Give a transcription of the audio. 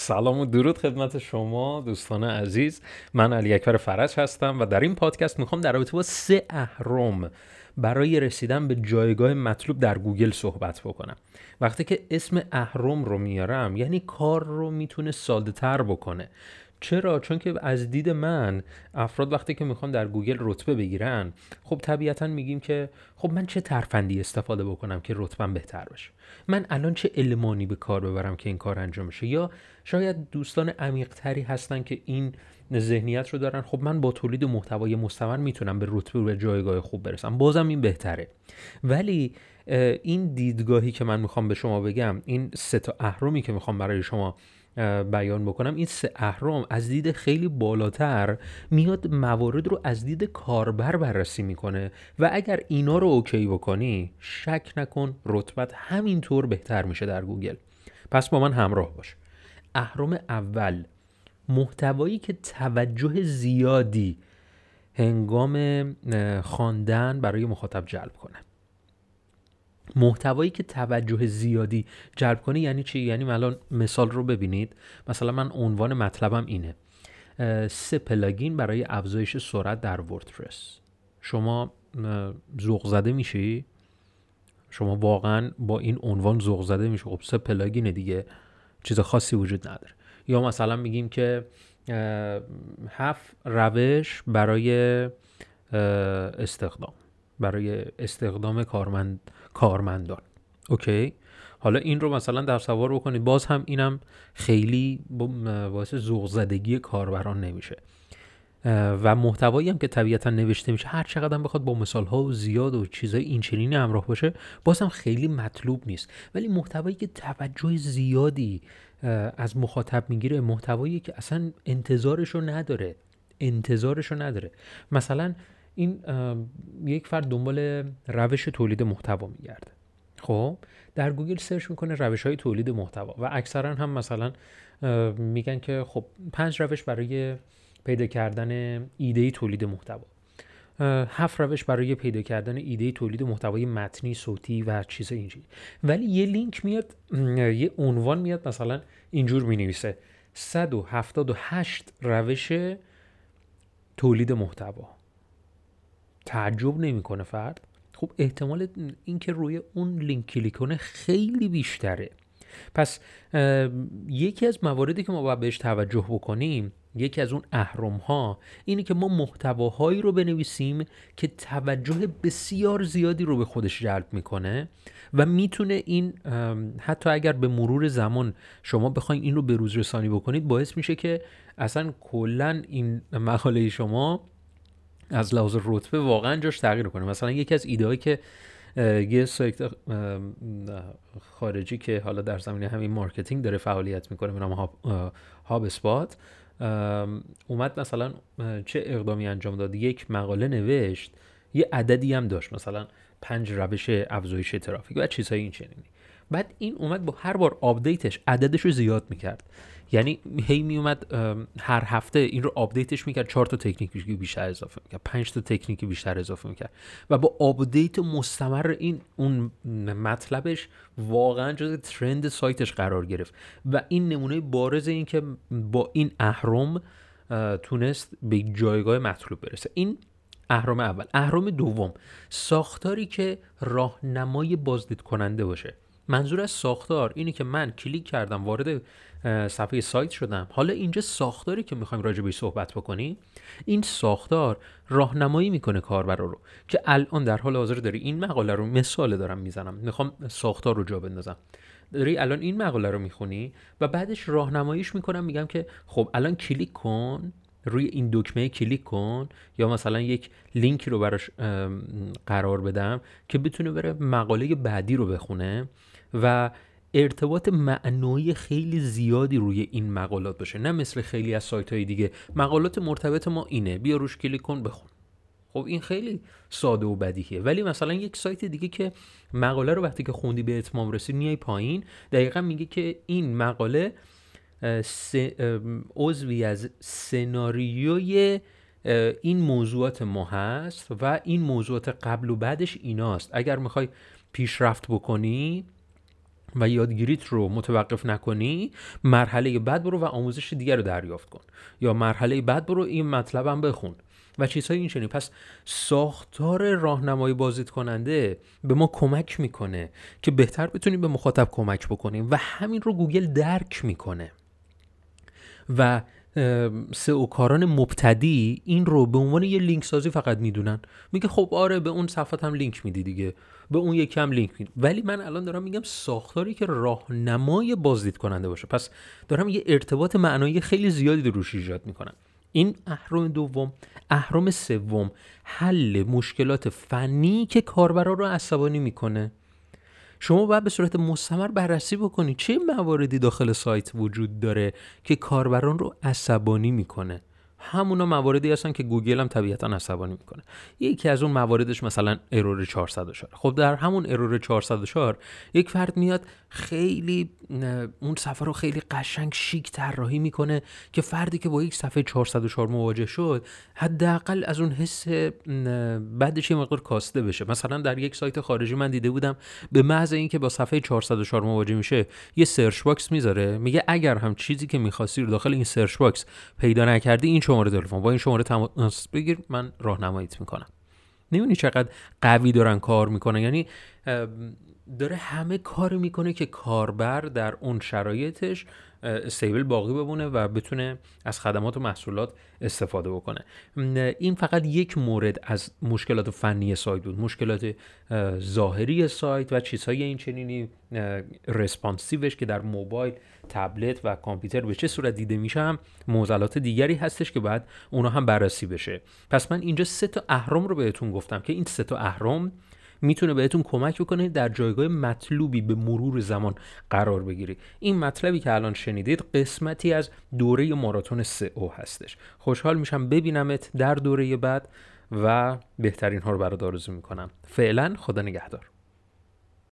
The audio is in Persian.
سلام و درود خدمت شما دوستان عزیز. من علی اکبر فرج هستم و در این پادکست می‌خوام در رابطه با سه اهرم برای رسیدن به جایگاه مطلوب در گوگل صحبت بکنم. وقتی که اسم اهرم رو میارم یعنی کار رو می‌تونه ساده تر بکنه. چرا؟ چون که از دید من افراد وقتی که می‌خوان در گوگل رتبه بگیرن خب طبیعتا میگیم که خب من چه ترفندی استفاده بکنم که رتبم بهتر بشه من الان چه المانی به کار ببرم که این کار انجام بشه؟ یا شاید دوستان عمیقتری هستن که این ذهنیت رو دارن خب من با تولید محتوای مستمر می‌تونم به رتبه و جایگاه خوب برسم. بازم این بهتره. ولی این دیدگاهی که من می‌خوام به شما بگم این سه تا اهرمی که می‌خوام برای شما بیان بکنم این سه اهرام از دید خیلی بالاتر میاد موارد رو از دید کاربر بررسی می‌کنه و اگر اینا رو okay بکنی شک نکن رتبت همینطور بهتر میشه در گوگل. پس با من همراه باش. اهرم اول محتوایی که توجه زیادی هنگام خواندن برای مخاطب جلب کنه. محتوایی که توجه زیادی جلب کنه یعنی چی؟ یعنی الان مثال رو ببینید. مثلا من عنوان مطلبم اینه. سه plugin برای افزایش سرعت در وردپرس. شما ذوق زده میشی؟ شما واقعا با این عنوان ذوق زده میشه خب سه plugin دیگه. چیز خاصی وجود نداره. یا مثلا میگیم که هفت روش برای استخدام. برای استخدام کارمند کارمندان. okay؟ حالا این رو مثلا در سوار بکنید. باز هم اینم خیلی باعث ذوق زدگی کاربران نمیشه. و محتوایی هم که طبیعتا نوشته میشه هر چقدر هم بخواد با مثال ها و زیاد و چیزای اینچنینی همراه باشه باز هم خیلی مطلوب نیست. ولی محتوایی که توجه زیادی از مخاطب می‌گیره محتوایی که اصلا انتظارش رو نداره. انتظارش رو نداره. مثلا این یک فرد دنبال روش تولید محتوا میگرده. خب در گوگل search می‌کنه روش های تولید محتوا و اکثرا هم مثلا میگن که خب پنج روش برای پیدا کردن ایده تولید محتوا. هفت روش برای پیدا کردن ایده تولید محتوای متنی صوتی و چیز اینجوری. ولی یه لینک میاد یه عنوان میاد مثلا اینجور می نویسه 178 روش تولید محتوا. تعجب نمی‌کنه فرد. خب احتمال اینکه روی اون لینک کلیک کنه خیلی بیشتره. پس یکی از مواردی که ما باید بهش توجه بکنیم یکی از اون اهرم ها اینه که ما محتواهایی رو بنویسیم که توجه بسیار زیادی رو به خودش جلب می‌کنه و می‌تونه این حتی اگر به مرور زمان شما بخواید این رو به روز رسانی بکنید باعث میشه که اصلا کلا این مقاله شما از لحاظ رتبه واقعا جاش تغییر کنه مثلا یکی از ایده که یه سایت خارجی که حالا در زمینه همین marketing داره فعالیت می‌کنه به نام هاب, HubSpot اومد مثلا چه اقدامی انجام داد؟ یک مقاله نوشت یه عددی هم داشت مثلا پنج روش افزایش ترافیک و چیزهای این چنینی. بعد این اومد با هر بار update ش عددش رو زیاد می‌کرد. یعنی هی میومد هر هفته این رو update ش می‌کرد چهار تا تکنیک بیشتر اضافه می‌کرد پنج تا تکنیک بیشتر اضافه می‌کرد. و با update مستمر این اون مطلبش واقعا جز trend سایتش قرار گرفت. و این نمونه بارز این که با این اهرم تونست به جایگاه مطلوب برسه. این اهرم اول. اهرم دوم. ساختاری که راهنمای بازدید کننده باشه. منظور از ساختار اینه که من کلیک کردم وارد صفحه سایت شدم. حالا اینجا ساختاری که می‌خوایم راجع بهش صحبت بکنیم این ساختار راهنمایی می‌کنه کاربر رو که الان در حال حاضر داری این مقاله رو مثال دارم می‌زنم. می‌خوام ساختار رو جا بندازم. داری الان این مقاله رو می‌خونی و بعدش راهنماییش می‌کنم میگم که خب الان کلیک کن روی این دکمه کلیک کن یا مثلا یک لینکی رو براش قرار بدم که بتونه بره مقاله بعدی رو بخونه. و ارتباط معنایی خیلی زیادی روی این مقالات باشه. نه مثل خیلی از سایت های دیگه. مقالات مرتبط ما اینه. بیا روش کلیک کن بخون. خب این خیلی ساده و بدیهیه ولی مثلا یک سایت دیگه که مقاله رو وقتی که خوندی به اتمام رسید میای پایین دقیقا میگه که این مقاله عضوی از سناریوی این موضوعات ما هست و این موضوعات قبل و بعدش ایناست. اگر می‌خوای پیشرفت بکنی و یادگیریت رو متوقف نکنی مرحله بعد برو و آموزش دیگر رو دریافت کن. یا مرحله بعد برو این مطلبم بخون. و چیزهای این چنین. پس ساختار راهنمایی بازدید کننده به ما کمک می‌کنه که بهتر بتونیم به مخاطب کمک بکنیم و همین رو گوگل درک می‌کنه. و سئو کاران مبتدی این رو به عنوان یه لینک سازی فقط می‌دونن. میگه خب آره به اون صفحات هم لینک میدی دیگه. به اون یکم لینک میدی. ولی من الان دارم میگم ساختاری که راهنمای بازدید کننده باشه. پس دارم یه ارتباط معنایی خیلی زیادی روش ایجاد می‌کنم. این اهرم دوم اهرم سوم حل مشکلات فنی که کاربرا رو عصبانی می‌کنه. شما باید به صورت مستمر بررسی بکنید چه مواردی داخل سایت وجود داره که کاربران رو عصبانی می‌کنه. همونا مواردی هستن که گوگل هم طبیعتا عصبانی می‌کنه. یکی از اون مواردش مثلا error 404 خب در همون error 404 یک فرد میاد خیلی اون صفحه رو خیلی قشنگ شیک طراحی می‌کنه که فردی که با یک صفحه 404 مواجه شد حداقل از اون حس بعدش یه مقدار کاسته بشه. مثلا در یک سایت خارجی من دیده بودم به محض اینکه با صفحه 404 مواجه میشه یه search box می‌ذاره میگه اگر هم چیزی که می‌خواستی رو داخل این search box پیدا نکردی این شماره تلفن با این شماره تماس بگیر من راهنماییت می‌کنم. نمی‌دونی چقدر قوی دارن کار می‌کنن؟ یعنی داره همه کار می‌کنه که کاربر در اون شرایطش stable باقی بمونه و بتونه از خدمات و محصولات استفاده بکنه. این فقط یک مورد از مشکلات فنی سایت بود. مشکلات ظاهری سایت و چیزهای این چنینی رسپانسیوش که در موبایل تبلت و کامپیوتر به چه صورت دیده میشه هم معضلات دیگری هستش که باید اونا هم بررسی بشه. پس من اینجا سه تا اهرم رو بهتون گفتم که این سه تا اهرم می‌تونه بهتون کمک بکنه در جایگاه مطلوبی به مرور زمان قرار بگیری این مطلبی که الان شنیدید قسمتی از دوره ماراتون او هستش. خوشحال میشم ببینمت در دوره بعد و بهترین ها رو برات آرزو می‌کنم. فعلا خدا نگهدار.